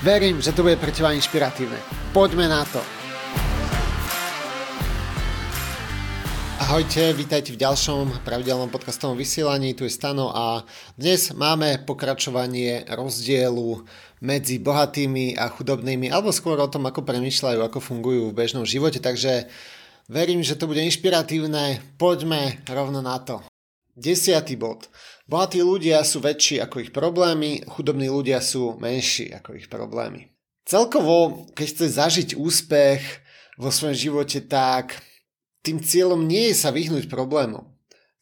Verím, že to bude pre teba inšpiratívne. Poďme na to. Ahojte, vítajte v ďalšom pravidelnom podcastovom vysielaní. Tu je Stano a dnes máme pokračovanie rozdielu medzi bohatými a chudobnými, alebo skôr o tom, ako premyšľajú, ako fungujú v bežnom živote. Takže verím, že to bude inšpiratívne. Poďme rovno na to. Desiatý bod. Bohatí ľudia sú väčší ako ich problémy, chudobní ľudia sú menší ako ich problémy. Celkovo, keď chceš zažiť úspech vo svojom živote, tak tým cieľom nie je sa vyhnúť problémom.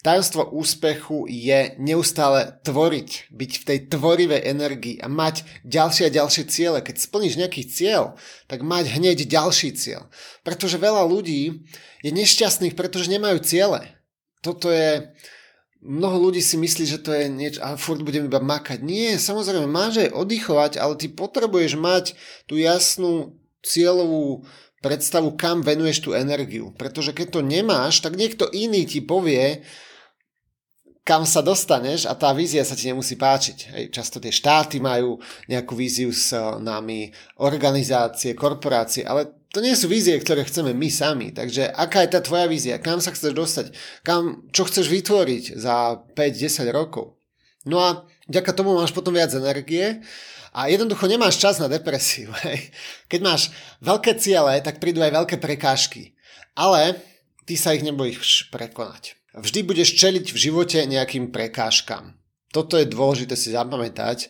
Tajomstvo úspechu je neustále tvoriť, byť v tej tvorivej energii a mať ďalšie a ďalšie ciele. Keď splníš nejaký cieľ, tak mať hneď ďalší cieľ. Pretože veľa ľudí je nešťastných, pretože nemajú ciele. Toto je Mnoho ľudí si myslí, že to je niečo a furt budem iba makať. Nie, samozrejme, máš aj oddychovať, ale ty potrebuješ mať tú jasnú cieľovú predstavu, kam venuješ tú energiu. Pretože keď to nemáš, tak niekto iný ti povie, kam sa dostaneš a tá vízia sa ti nemusí páčiť. Hej, často tie štáty majú nejakú víziu s nami, organizácie, korporácie, ale to nie sú vízie, ktoré chceme my sami. Takže aká je tá tvoja vízia? Kam sa chceš dostať? Kam, čo chceš vytvoriť za 5-10 rokov? No a vďaka tomu máš potom viac energie a jednoducho nemáš čas na depresiu. Hej. Keď máš veľké ciele, tak prídu aj veľké prekážky. Ale ty sa ich nebojíš prekonať. Vždy budeš čeliť v živote nejakým prekážkam. Toto je dôležité si zapamätať.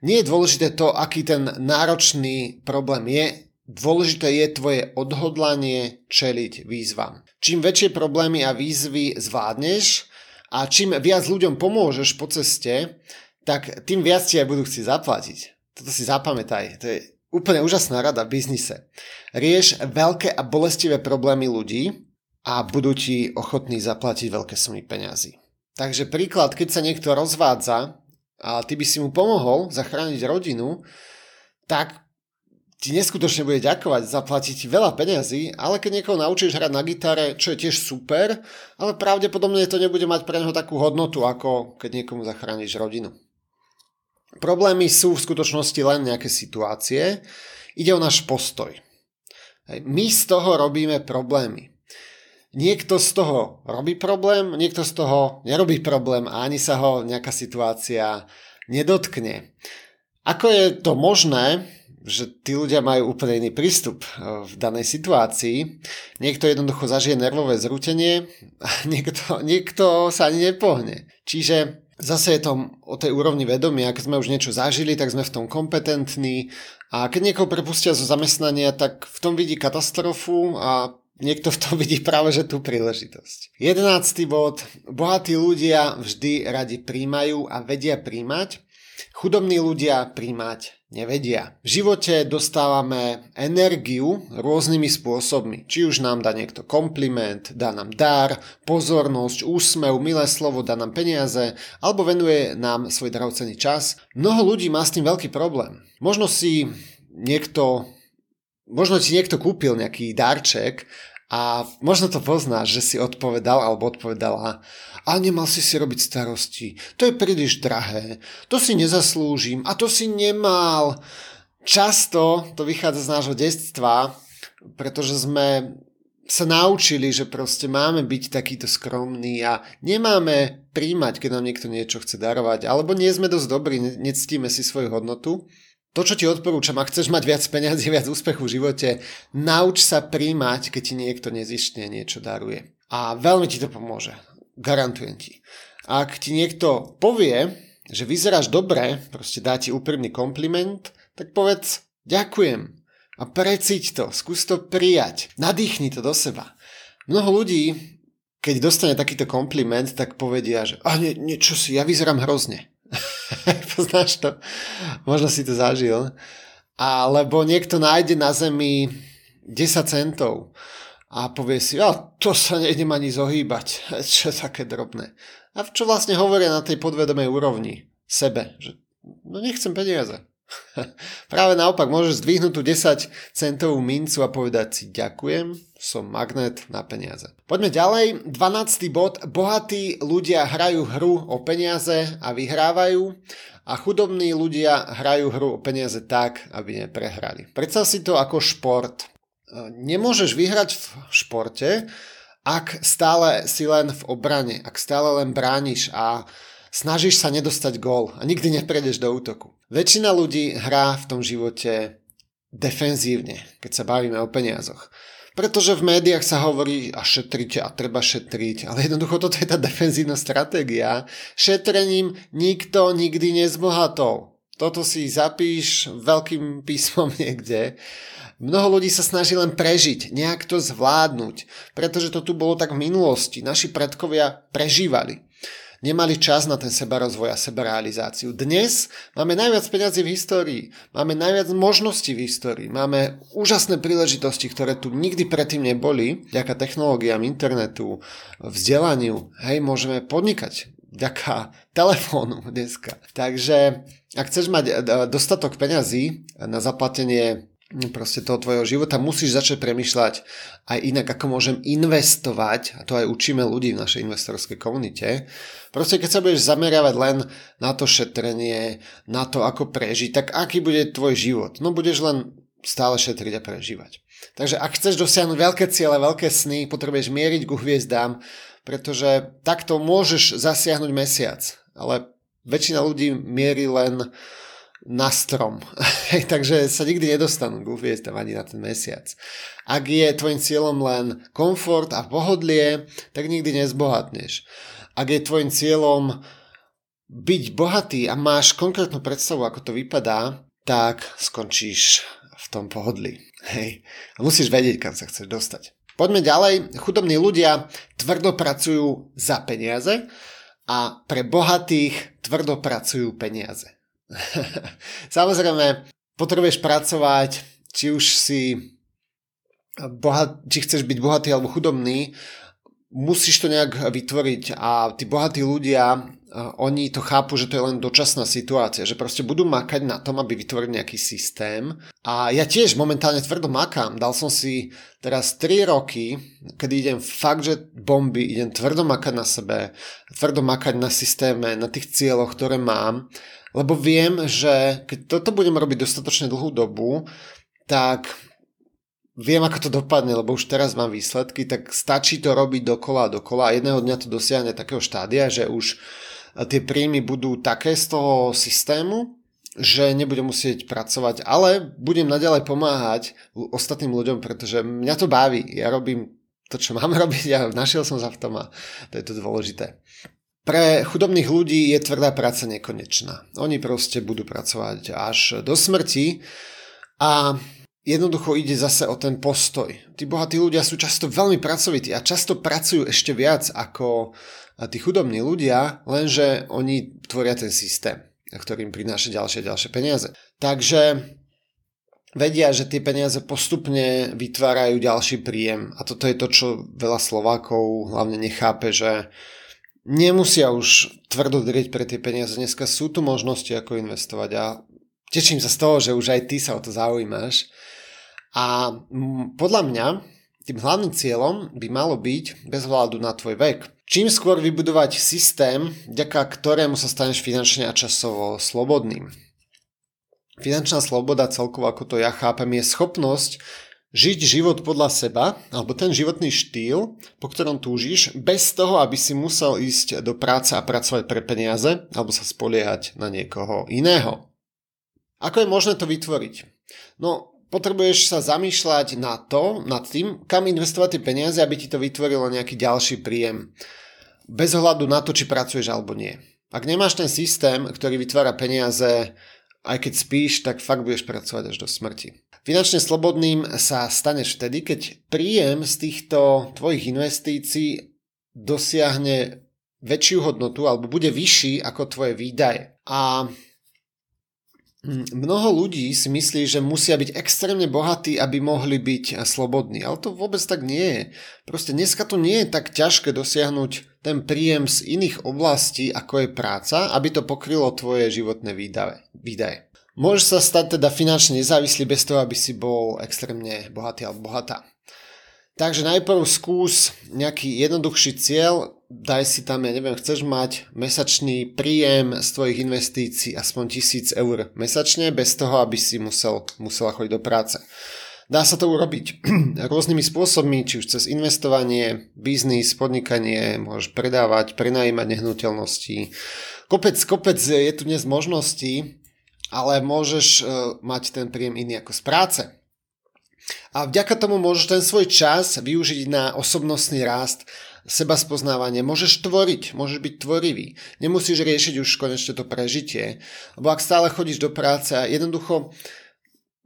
Nie je dôležité to, aký ten náročný problém je, dôležité je tvoje odhodlanie čeliť výzvam. Čím väčšie problémy a výzvy zvládneš a čím viac ľuďom pomôžeš po ceste, tak tým viac ti aj budú chcieť zaplatiť. Toto si zapamätaj. To je úplne úžasná rada v biznise. Rieš veľké a bolestivé problémy ľudí a budú ti ochotní zaplatiť veľké sumy peňazí. Takže príklad, keď sa niekto rozvádza a ty by si mu pomohol zachrániť rodinu, tak ti neskutočne bude ďakovať, zaplatí ti veľa peňazí, ale keď niekoho naučíš hrať na gitare, čo je tiež super, ale pravdepodobne to nebude mať pre neho takú hodnotu, ako keď niekomu zachrániš rodinu. Problémy sú v skutočnosti len nejaké situácie, ide o náš postoj. My z toho robíme problémy. Niekto z toho robí problém, niekto z toho nerobí problém a ani sa ho nejaká situácia nedotkne. Ako je to možné, že tí ľudia majú úplne iný prístup eh, v danej situácii. Niekto jednoducho zažije nervové zrútenie a niekto, niekto sa ani nepohne. Čiže zase je to o tej úrovni vedomia, keď sme už niečo zažili, tak sme v tom kompetentní a keď niekoho prepustia zo zamestnania, tak v tom vidí katastrofu a niekto v tom vidí práve že tú príležitosť. Jedenáctý bod. Bohatí ľudia vždy radi príjmajú a vedia príjmať. Chudobní ľudia príjmať nevedia. V živote dostávame energiu rôznymi spôsobmi. Či už nám dá niekto kompliment, dá nám dar, pozornosť, úsmev, milé slovo, dá nám peniaze, alebo venuje nám svoj drahocený čas. Mnoho ľudí má s tým veľký problém. Možno si niekto možno ti niekto kúpil nejaký darček a možno to poznáš, že si odpovedal alebo odpovedala a nemal si si robiť starosti. To je príliš drahé. To si nezaslúžim a to si nemal. Často to vychádza z nášho detstva, pretože sme sa naučili, že proste máme byť takýto skromní a nemáme príjmať, keď nám niekto niečo chce darovať, alebo nie sme dosť dobrí, nectíme si svoju hodnotu. To, čo ti odporúčam, ak chceš mať viac peniazy, viac úspechu v živote, nauč sa príjmať, keď ti niekto nezištne niečo daruje. A veľmi ti to pomôže. Garantujem ti. Ak ti niekto povie, že vyzeráš dobre, proste dá ti úprimný kompliment, tak povedz ďakujem a preciť to, skús to prijať, nadýchni to do seba. Mnoho ľudí, keď dostane takýto kompliment, tak povedia, že a nie, nie, si, ja vyzerám hrozne. Poznáš to? Možno si to zažil. Alebo niekto nájde na zemi 10 centov a povie si, ja, to sa nejdem ani zohýbať, čo také drobné. A čo vlastne hovoria na tej podvedomej úrovni sebe, že no nechcem peniaze. Práve naopak, môžeš zdvihnúť tú 10 centovú mincu a povedať si ďakujem, som magnet na peniaze. Poďme ďalej. 12. bod. Bohatí ľudia hrajú hru o peniaze a vyhrávajú a chudobní ľudia hrajú hru o peniaze tak, aby neprehrali. Predstav si to ako šport. Nemôžeš vyhrať v športe, ak stále si len v obrane, ak stále len brániš a snažíš sa nedostať gól a nikdy neprejdeš do útoku. Väčšina ľudí hrá v tom živote defenzívne, keď sa bavíme o peniazoch. Pretože v médiách sa hovorí a šetrite a treba šetriť, ale jednoducho toto je tá defenzívna stratégia. Šetrením nikto nikdy nezbohatol. Toto si zapíš veľkým písmom niekde. Mnoho ľudí sa snaží len prežiť, nejak to zvládnuť, pretože to tu bolo tak v minulosti. Naši predkovia prežívali nemali čas na ten sebarozvoj a sebarealizáciu. Dnes máme najviac peniazy v histórii, máme najviac možností v histórii, máme úžasné príležitosti, ktoré tu nikdy predtým neboli, vďaka technológiám, internetu, vzdelaniu. Hej, môžeme podnikať vďaka telefónu dneska. Takže ak chceš mať e, dostatok peňazí na zaplatenie proste toho tvojho života, musíš začať premyšľať aj inak, ako môžem investovať, a to aj učíme ľudí v našej investorskej komunite. Proste keď sa budeš zameriavať len na to šetrenie, na to, ako prežiť, tak aký bude tvoj život? No budeš len stále šetriť a prežívať. Takže ak chceš dosiahnuť veľké ciele, veľké sny, potrebuješ mieriť ku hviezdám, pretože takto môžeš zasiahnuť mesiac. Ale väčšina ľudí mierí len na strom. Takže sa nikdy nedostanú k hviezdam ani na ten mesiac. Ak je tvojim cieľom len komfort a pohodlie, tak nikdy nezbohatneš. Ak je tvojim cieľom byť bohatý a máš konkrétnu predstavu, ako to vypadá, tak skončíš v tom pohodlí. Hej. A musíš vedieť, kam sa chceš dostať. Poďme ďalej. Chudobní ľudia tvrdo pracujú za peniaze a pre bohatých tvrdo pracujú peniaze. Samozrejme, potrebuješ pracovať, či už si bohat, či chceš byť bohatý alebo chudobný, musíš to nejak vytvoriť a tí bohatí ľudia, oni to chápu, že to je len dočasná situácia, že proste budú makať na tom, aby vytvorili nejaký systém. A ja tiež momentálne tvrdo makám. Dal som si teraz 3 roky, kedy idem fakt, že bomby, idem tvrdo makať na sebe, tvrdo makať na systéme, na tých cieľoch, ktoré mám lebo viem, že keď toto budem robiť dostatočne dlhú dobu, tak viem, ako to dopadne, lebo už teraz mám výsledky, tak stačí to robiť dokola a dokola jedného dňa to dosiahne takého štádia, že už tie príjmy budú také z toho systému, že nebudem musieť pracovať, ale budem naďalej pomáhať ostatným ľuďom, pretože mňa to baví. Ja robím to, čo mám robiť a našiel som sa v tom a to je to dôležité. Pre chudobných ľudí je tvrdá práca nekonečná. Oni proste budú pracovať až do smrti a jednoducho ide zase o ten postoj. Tí bohatí ľudia sú často veľmi pracovití a často pracujú ešte viac ako tí chudobní ľudia, lenže oni tvoria ten systém, ktorým prináša ďalšie ďalšie peniaze. Takže vedia, že tie peniaze postupne vytvárajú ďalší príjem a toto je to, čo veľa Slovákov hlavne nechápe, že nemusia už tvrdo drieť pre tie peniaze. Dneska sú tu možnosti, ako investovať a teším sa z toho, že už aj ty sa o to zaujímaš. A podľa mňa tým hlavným cieľom by malo byť, bez hľadu na tvoj vek, čím skôr vybudovať systém, vďaka ktorému sa staneš finančne a časovo slobodným. Finančná sloboda celkovo, ako to ja chápem, je schopnosť žiť život podľa seba, alebo ten životný štýl, po ktorom túžiš, bez toho, aby si musel ísť do práce a pracovať pre peniaze, alebo sa spoliehať na niekoho iného. Ako je možné to vytvoriť? No, potrebuješ sa zamýšľať na to, nad tým, kam investovať tie peniaze, aby ti to vytvorilo nejaký ďalší príjem. Bez ohľadu na to, či pracuješ alebo nie. Ak nemáš ten systém, ktorý vytvára peniaze, aj keď spíš, tak fakt budeš pracovať až do smrti. Finančne slobodným sa staneš vtedy, keď príjem z týchto tvojich investícií dosiahne väčšiu hodnotu alebo bude vyšší ako tvoje výdaje. A mnoho ľudí si myslí, že musia byť extrémne bohatí, aby mohli byť slobodní. Ale to vôbec tak nie je. Proste dneska to nie je tak ťažké dosiahnuť ten príjem z iných oblastí, ako je práca, aby to pokrylo tvoje životné výdaje. Môžeš sa stať teda finančne nezávislý bez toho, aby si bol extrémne bohatý alebo bohatá. Takže najprv skús nejaký jednoduchší cieľ, daj si tam, ja neviem, chceš mať mesačný príjem z tvojich investícií aspoň 1000 eur mesačne, bez toho, aby si musel, musela chodiť do práce. Dá sa to urobiť rôznymi spôsobmi, či už cez investovanie, biznis, podnikanie, môžeš predávať, prenajímať nehnuteľnosti. Kopec, kopec je tu dnes možností, ale môžeš uh, mať ten príjem iný ako z práce. A vďaka tomu môžeš ten svoj čas využiť na osobnostný rast seba spoznávanie, môžeš tvoriť, môžeš byť tvorivý. Nemusíš riešiť už konečne to prežitie, lebo ak stále chodíš do práce a jednoducho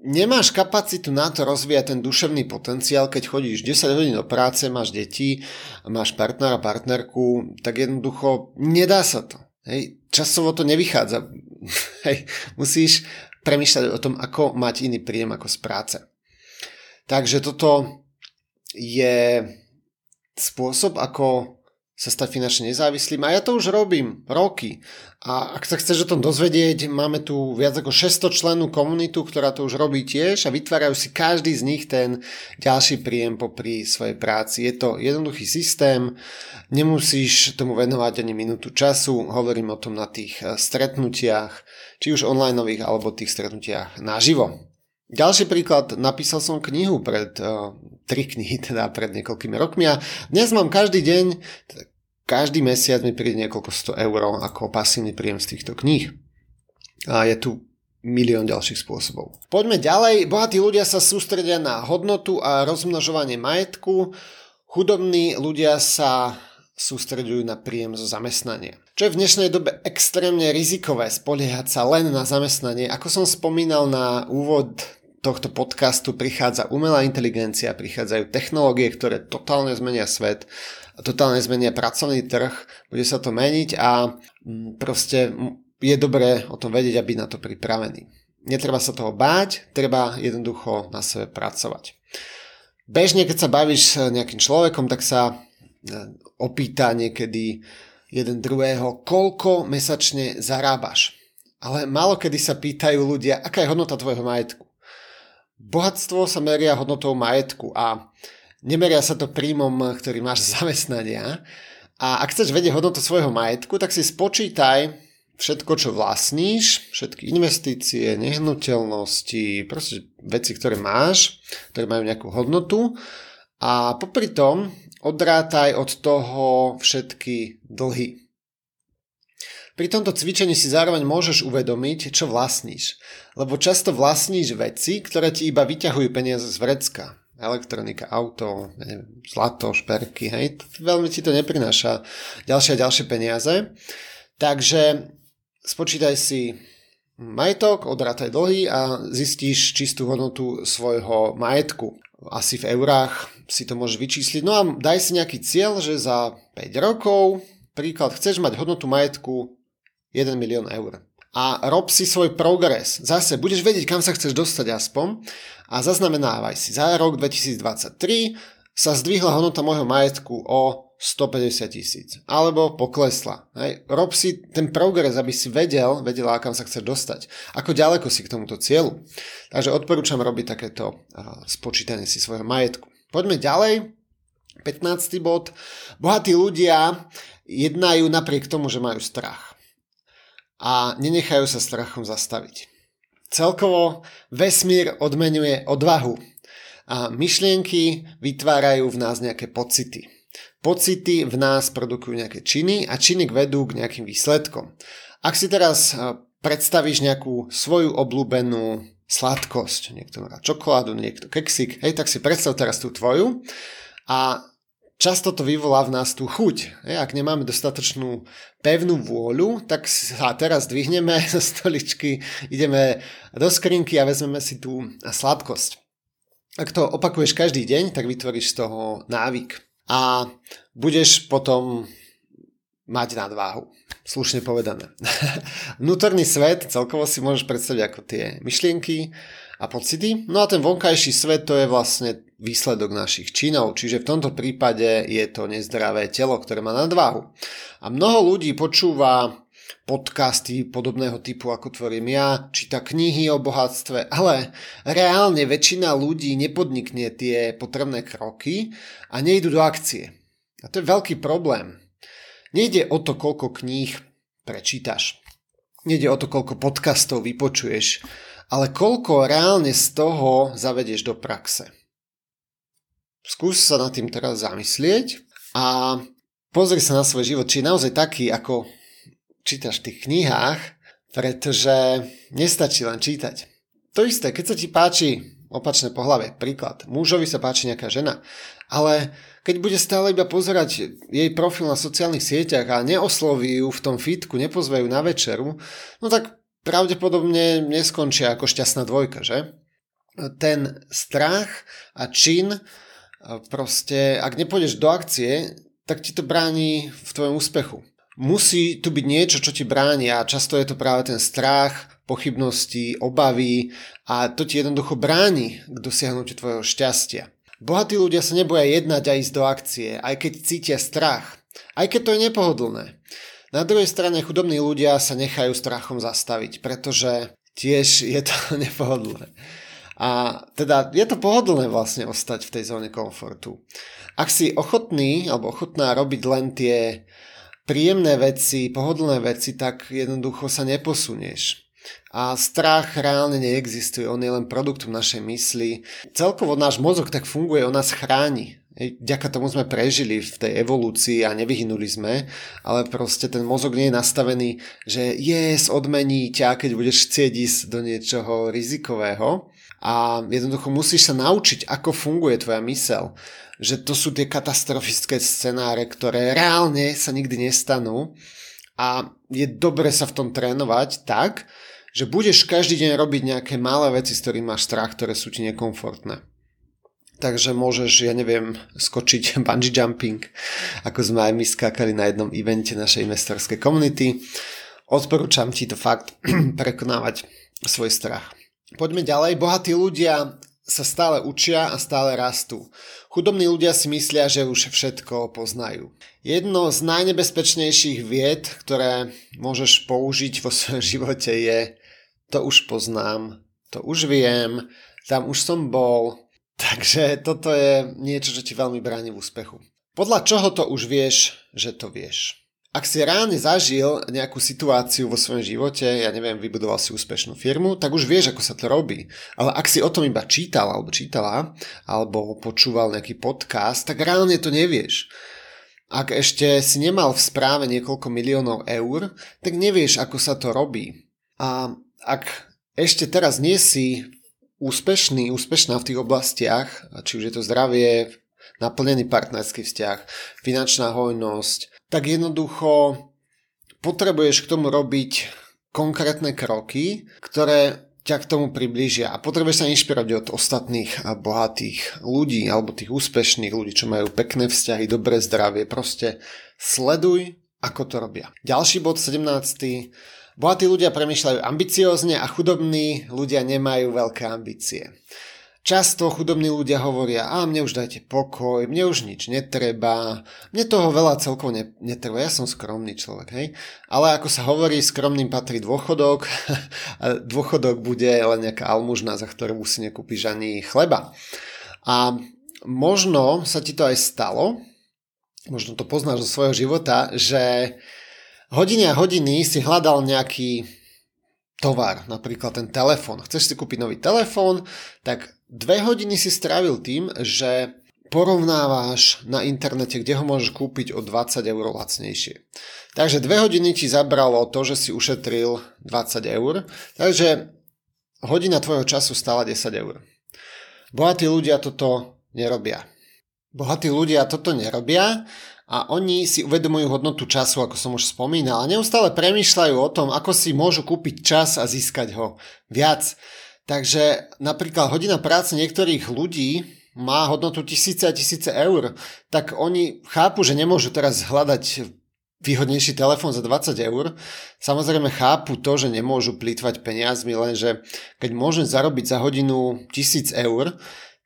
nemáš kapacitu na to rozvíjať ten duševný potenciál, keď chodíš 10 hodín do práce, máš deti, máš partnera, partnerku, tak jednoducho nedá sa to. Hej, časovo to nevychádza. Hej, musíš premýšľať o tom, ako mať iný príjem ako z práce. Takže toto je spôsob, ako sa stať finančne nezávislým a ja to už robím roky. A ak sa chceš o tom dozvedieť, máme tu viac ako 600 členú komunitu, ktorá to už robí tiež a vytvárajú si každý z nich ten ďalší príjem popri svojej práci. Je to jednoduchý systém, nemusíš tomu venovať ani minútu času, hovorím o tom na tých stretnutiach, či už online alebo tých stretnutiach naživo. Ďalší príklad, napísal som knihu pred, uh, tri knihy teda pred niekoľkými rokmi a dnes mám každý deň, každý mesiac mi príde niekoľko sto eur ako pasívny príjem z týchto kníh. A je tu milión ďalších spôsobov. Poďme ďalej. Bohatí ľudia sa sústredia na hodnotu a rozmnožovanie majetku. Chudobní ľudia sa sústredujú na príjem zo zamestnania. Čo je v dnešnej dobe extrémne rizikové spoliehať sa len na zamestnanie. Ako som spomínal na úvod tohto podcastu prichádza umelá inteligencia, prichádzajú technológie, ktoré totálne zmenia svet, totálne zmenia pracovný trh, bude sa to meniť a mm, proste je dobré o tom vedieť a byť na to pripravený. Netreba sa toho báť, treba jednoducho na sebe pracovať. Bežne, keď sa bavíš s nejakým človekom, tak sa e, opýta niekedy jeden druhého, koľko mesačne zarábaš. Ale málo kedy sa pýtajú ľudia, aká je hodnota tvojho majetku. Bohatstvo sa meria hodnotou majetku a nemeria sa to príjmom, ktorý máš z zamestnania. A ak chceš vedieť hodnotu svojho majetku, tak si spočítaj všetko, čo vlastníš, všetky investície, nehnuteľnosti, proste veci, ktoré máš, ktoré majú nejakú hodnotu a popri tom odrátaj od toho všetky dlhy. Pri tomto cvičení si zároveň môžeš uvedomiť, čo vlastníš. Lebo často vlastníš veci, ktoré ti iba vyťahujú peniaze z vrecka. Elektronika, auto, neviem, zlato, šperky, hej. Veľmi ti to neprináša ďalšie a ďalšie peniaze. Takže spočítaj si majetok, odrátaj dlhy a zistíš čistú hodnotu svojho majetku. Asi v eurách si to môžeš vyčísliť. No a daj si nejaký cieľ, že za 5 rokov, príklad, chceš mať hodnotu majetku 1 milión eur. A rob si svoj progres. Zase budeš vedieť, kam sa chceš dostať aspoň a zaznamenávaj si. Za rok 2023 sa zdvihla hodnota môjho majetku o 150 tisíc. Alebo poklesla. Hej. Rob si ten progres, aby si vedel, vedela, kam sa chceš dostať. Ako ďaleko si k tomuto cieľu. Takže odporúčam robiť takéto spočítanie si svojho majetku. Poďme ďalej. 15. bod. Bohatí ľudia jednajú napriek tomu, že majú strach a nenechajú sa strachom zastaviť. Celkovo vesmír odmenuje odvahu a myšlienky vytvárajú v nás nejaké pocity. Pocity v nás produkujú nejaké činy a činy vedú k nejakým výsledkom. Ak si teraz predstavíš nejakú svoju obľúbenú sladkosť, niekto má čokoládu, niekto keksik, hej, tak si predstav teraz tú tvoju a často to vyvolá v nás tú chuť. Ak nemáme dostatočnú pevnú vôľu, tak sa teraz dvihneme zo stoličky, ideme do skrinky a vezmeme si tú sladkosť. Ak to opakuješ každý deň, tak vytvoríš z toho návyk. A budeš potom mať nadváhu. slušne povedané. Vnútorný svet celkovo si môžeš predstaviť ako tie myšlienky a pocity. No a ten vonkajší svet to je vlastne výsledok našich činov, čiže v tomto prípade je to nezdravé telo, ktoré má nadváhu. A mnoho ľudí počúva podcasty podobného typu, ako tvorím ja, číta knihy o bohatstve, ale reálne väčšina ľudí nepodnikne tie potrebné kroky a nejdu do akcie. A to je veľký problém. Nejde o to, koľko kníh prečítaš. Nejde o to, koľko podcastov vypočuješ, ale koľko reálne z toho zavedieš do praxe. Skús sa nad tým teraz zamyslieť a pozri sa na svoj život, či je naozaj taký, ako čítaš v tých knihách, pretože nestačí len čítať. To isté, keď sa ti páči opačné pohľavie, príklad, mužovi sa páči nejaká žena, ale keď bude stále iba pozerať jej profil na sociálnych sieťach a neosloví ju v tom fitku, nepozvajú na večeru, no tak pravdepodobne neskončia ako šťastná dvojka, že? Ten strach a čin, proste, ak nepôjdeš do akcie, tak ti to bráni v tvojom úspechu musí tu byť niečo, čo ti bráni a často je to práve ten strach, pochybnosti, obavy a to ti jednoducho bráni k dosiahnutiu tvojho šťastia. Bohatí ľudia sa neboja jednať a ísť do akcie, aj keď cítia strach, aj keď to je nepohodlné. Na druhej strane chudobní ľudia sa nechajú strachom zastaviť, pretože tiež je to nepohodlné. A teda je to pohodlné vlastne ostať v tej zóne komfortu. Ak si ochotný alebo ochotná robiť len tie príjemné veci, pohodlné veci, tak jednoducho sa neposunieš. A strach reálne neexistuje, on je len produktom našej mysli. Celkovo náš mozog tak funguje, on nás chráni. Ďaka tomu sme prežili v tej evolúcii a nevyhynuli sme, ale proste ten mozog nie je nastavený, že yes, odmení ťa, keď budeš chcieť ísť do niečoho rizikového. A jednoducho musíš sa naučiť, ako funguje tvoja mysel že to sú tie katastrofické scenáre, ktoré reálne sa nikdy nestanú a je dobre sa v tom trénovať tak, že budeš každý deň robiť nejaké malé veci, s ktorými máš strach, ktoré sú ti nekomfortné. Takže môžeš, ja neviem, skočiť bungee jumping, ako sme aj my skákali na jednom evente našej investorskej komunity. Odporúčam ti to fakt prekonávať svoj strach. Poďme ďalej. Bohatí ľudia sa stále učia a stále rastú. Chudobní ľudia si myslia, že už všetko poznajú. Jedno z najnebezpečnejších vied, ktoré môžeš použiť vo svojom živote je to už poznám, to už viem, tam už som bol. Takže toto je niečo, čo ti veľmi bráni v úspechu. Podľa čoho to už vieš, že to vieš? Ak si reálne zažil nejakú situáciu vo svojom živote, ja neviem, vybudoval si úspešnú firmu, tak už vieš, ako sa to robí. Ale ak si o tom iba čítal alebo čítala, alebo počúval nejaký podcast, tak reálne to nevieš. Ak ešte si nemal v správe niekoľko miliónov eur, tak nevieš, ako sa to robí. A ak ešte teraz nie si úspešný, úspešná v tých oblastiach, či už je to zdravie, naplnený partnerský vzťah, finančná hojnosť, tak jednoducho potrebuješ k tomu robiť konkrétne kroky, ktoré ťa k tomu priblížia a potrebuješ sa inšpirovať od ostatných bohatých ľudí alebo tých úspešných ľudí, čo majú pekné vzťahy, dobré zdravie. Proste sleduj, ako to robia. Ďalší bod 17. Bohatí ľudia premýšľajú ambiciozne a chudobní ľudia nemajú veľké ambície. Často chudobní ľudia hovoria, a mne už dajte pokoj, mne už nič netreba, mne toho veľa celkovo netreba, ja som skromný človek, hej. Ale ako sa hovorí, skromným patrí dôchodok a dôchodok bude len nejaká almužna, za ktorú si nekúpiš ani chleba. A možno sa ti to aj stalo, možno to poznáš zo svojho života, že hodiny a hodiny si hľadal nejaký tovar, napríklad ten telefón. Chceš si kúpiť nový telefón, tak Dve hodiny si strávil tým, že porovnávaš na internete, kde ho môžeš kúpiť o 20 eur lacnejšie. Takže dve hodiny ti zabralo to, že si ušetril 20 eur, takže hodina tvojho času stála 10 eur. Bohatí ľudia toto nerobia. Bohatí ľudia toto nerobia a oni si uvedomujú hodnotu času, ako som už spomínal, a neustále premýšľajú o tom, ako si môžu kúpiť čas a získať ho viac. Takže napríklad hodina práce niektorých ľudí má hodnotu tisíce a tisíce eur, tak oni chápu, že nemôžu teraz hľadať výhodnejší telefón za 20 eur. Samozrejme chápu to, že nemôžu plýtvať peniazmi, lenže keď môžem zarobiť za hodinu 1000 eur,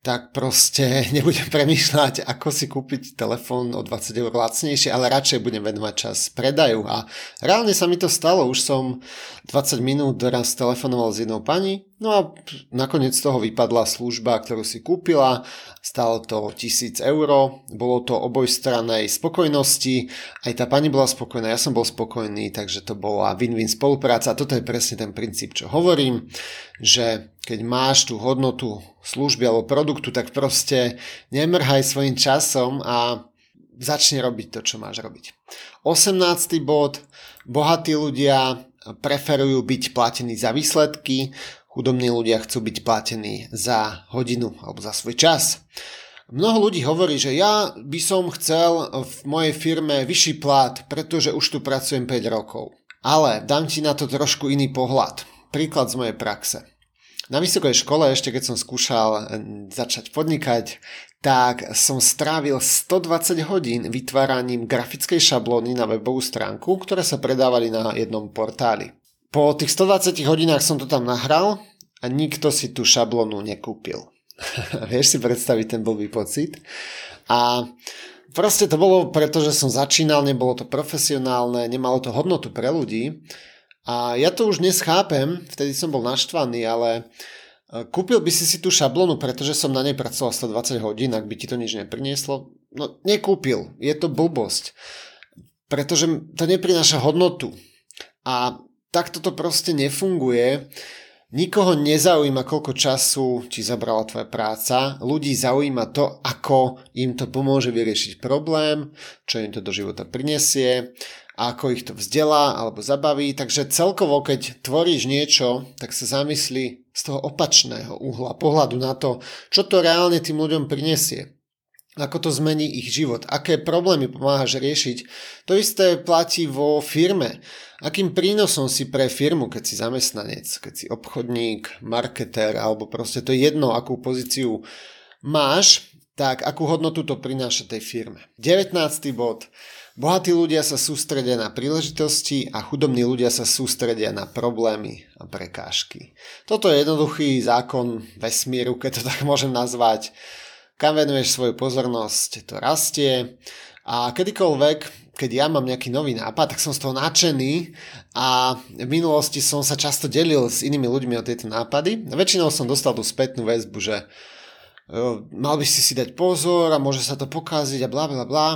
tak proste nebudem premýšľať, ako si kúpiť telefón o 20 eur lacnejšie, ale radšej budem venovať čas predaju. A reálne sa mi to stalo, už som 20 minút raz telefonoval s jednou pani, no a nakoniec z toho vypadla služba, ktorú si kúpila, stalo to 1000 eur, bolo to obojstranej spokojnosti, aj tá pani bola spokojná, ja som bol spokojný, takže to bola win-win spolupráca a toto je presne ten princíp, čo hovorím, že keď máš tú hodnotu služby alebo produktu, tak proste nemrhaj svojim časom a začni robiť to, čo máš robiť. 18. bod. Bohatí ľudia preferujú byť platení za výsledky, chudobní ľudia chcú byť platení za hodinu alebo za svoj čas. Mnoho ľudí hovorí, že ja by som chcel v mojej firme vyšší plat, pretože už tu pracujem 5 rokov. Ale dám ti na to trošku iný pohľad. Príklad z mojej praxe. Na vysokej škole, ešte keď som skúšal eh, začať podnikať, tak som strávil 120 hodín vytváraním grafickej šablóny na webovú stránku, ktoré sa predávali na jednom portáli. Po tých 120 hodinách som to tam nahral a nikto si tú šablónu nekúpil. Vieš si predstaviť ten blbý pocit? A proste to bolo preto, že som začínal, nebolo to profesionálne, nemalo to hodnotu pre ľudí a ja to už dnes chápem, vtedy som bol naštvaný, ale e, kúpil by si si tú šablonu, pretože som na nej pracoval 120 hodín, ak by ti to nič neprinieslo? No nekúpil, je to blbosť, pretože to neprináša hodnotu. A takto to proste nefunguje. Nikoho nezaujíma, koľko času ti zabrala tvoja práca. Ľudí zaujíma to, ako im to pomôže vyriešiť problém, čo im to do života prinesie ako ich to vzdelá alebo zabaví. Takže celkovo, keď tvoríš niečo, tak sa zamysli z toho opačného uhla pohľadu na to, čo to reálne tým ľuďom prinesie. Ako to zmení ich život, aké problémy pomáhaš riešiť. To isté platí vo firme. Akým prínosom si pre firmu, keď si zamestnanec, keď si obchodník, marketer alebo proste to je jedno, akú pozíciu máš, tak akú hodnotu to prináša tej firme. 19. bod. Bohatí ľudia sa sústredia na príležitosti a chudobní ľudia sa sústredia na problémy a prekážky. Toto je jednoduchý zákon vesmíru, keď to tak môžem nazvať. Kam venuješ svoju pozornosť, to rastie. A kedykoľvek, keď ja mám nejaký nový nápad, tak som z toho nadšený a v minulosti som sa často delil s inými ľuďmi o tieto nápady. Väčšinou som dostal tú spätnú väzbu, že mal by si si dať pozor a môže sa to pokaziť a bla bla bla.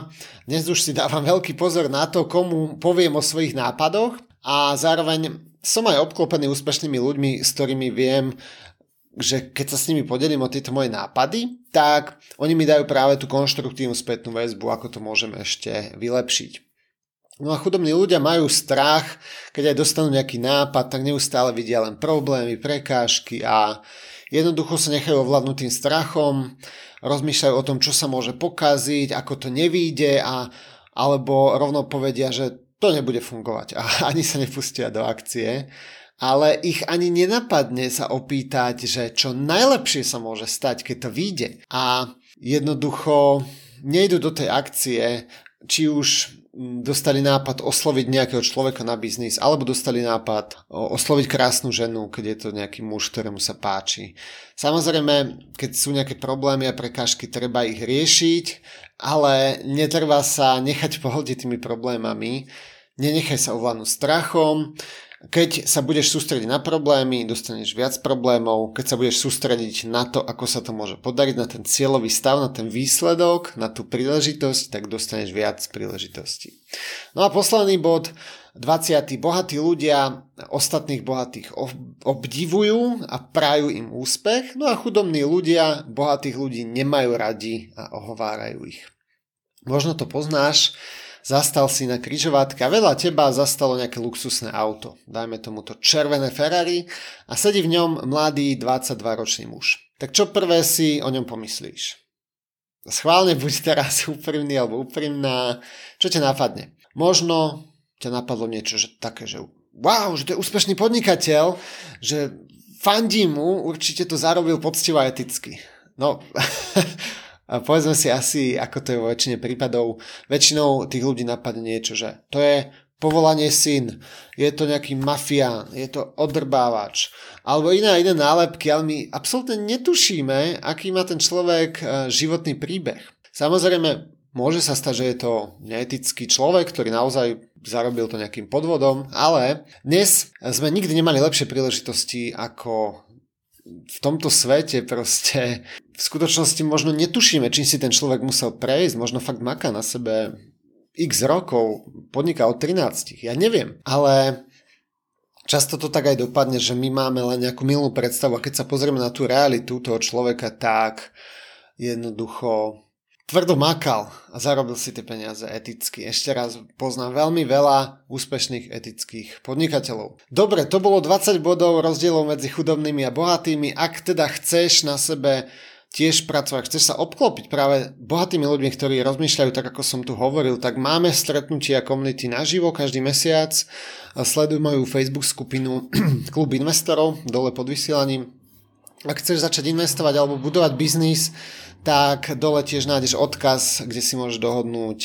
Dnes už si dávam veľký pozor na to, komu poviem o svojich nápadoch a zároveň som aj obklopený úspešnými ľuďmi, s ktorými viem, že keď sa s nimi podelím o tieto moje nápady, tak oni mi dajú práve tú konštruktívnu spätnú väzbu, ako to môžeme ešte vylepšiť. No a chudobní ľudia majú strach, keď aj dostanú nejaký nápad, tak neustále vidia len problémy, prekážky a Jednoducho sa nechajú ovládnuť tým strachom, rozmýšľajú o tom, čo sa môže pokaziť, ako to nevíde a, alebo rovno povedia, že to nebude fungovať a ani sa nepustia do akcie. Ale ich ani nenapadne sa opýtať, že čo najlepšie sa môže stať, keď to vyjde. A jednoducho nejdu do tej akcie, či už dostali nápad osloviť nejakého človeka na biznis, alebo dostali nápad osloviť krásnu ženu, keď je to nejaký muž, ktorému sa páči. Samozrejme, keď sú nejaké problémy a prekážky, treba ich riešiť, ale netreba sa nechať pohľadiť tými problémami, nenechaj sa ovládnuť strachom, keď sa budeš sústrediť na problémy, dostaneš viac problémov. Keď sa budeš sústrediť na to, ako sa to môže podariť, na ten cieľový stav, na ten výsledok, na tú príležitosť, tak dostaneš viac príležitostí. No a posledný bod, 20. Bohatí ľudia ostatných bohatých obdivujú a prajú im úspech, no a chudobní ľudia bohatých ľudí nemajú radi a ohovárajú ich. Možno to poznáš, zastal si na križovatke a vedľa teba zastalo nejaké luxusné auto. Dajme tomu to červené Ferrari a sedí v ňom mladý 22-ročný muž. Tak čo prvé si o ňom pomyslíš? Schválne buď teraz úprimný alebo úprimná. Čo ťa napadne? Možno ťa napadlo niečo že také, že wow, že to je úspešný podnikateľ, že fandí mu, určite to zarobil poctivo a eticky. No, povedzme si asi, ako to je vo väčšine prípadov, väčšinou tých ľudí napadne niečo, že to je povolanie syn, je to nejaký mafián, je to odrbávač, alebo iné iné nálepky, ale my absolútne netušíme, aký má ten človek e, životný príbeh. Samozrejme, môže sa stať, že je to neetický človek, ktorý naozaj zarobil to nejakým podvodom, ale dnes sme nikdy nemali lepšie príležitosti ako v tomto svete proste v skutočnosti možno netušíme, čím si ten človek musel prejsť, možno fakt maká na sebe x rokov, podniká od 13, ja neviem. Ale často to tak aj dopadne, že my máme len nejakú milú predstavu a keď sa pozrieme na tú realitu toho človeka, tak jednoducho tvrdo makal a zarobil si tie peniaze eticky. Ešte raz poznám veľmi veľa úspešných etických podnikateľov. Dobre, to bolo 20 bodov rozdielov medzi chudobnými a bohatými. Ak teda chceš na sebe tiež pracovať, chceš sa obklopiť práve bohatými ľuďmi, ktorí rozmýšľajú tak, ako som tu hovoril, tak máme stretnutia komunity naživo každý mesiac. Sleduj moju Facebook skupinu Klub investorov dole pod vysielaním. Ak chceš začať investovať alebo budovať biznis, tak dole tiež nájdeš odkaz, kde si môžeš dohodnúť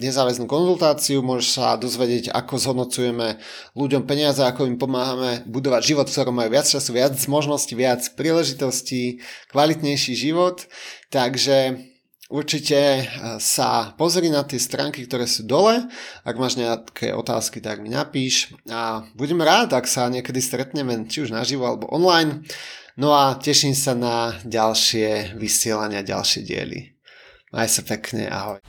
nezáväznú konzultáciu, môžeš sa dozvedieť, ako zhodnocujeme ľuďom peniaze, ako im pomáhame budovať život, v ktorom majú viac času, viac možností, viac príležitostí, kvalitnejší život. Takže určite e, sa pozri na tie stránky, ktoré sú dole. Ak máš nejaké otázky, tak mi napíš. A budem rád, ak sa niekedy stretneme, či už naživo alebo online. No a teším sa na ďalšie vysielania, ďalšie diely. Maj sa pekne, ahoj.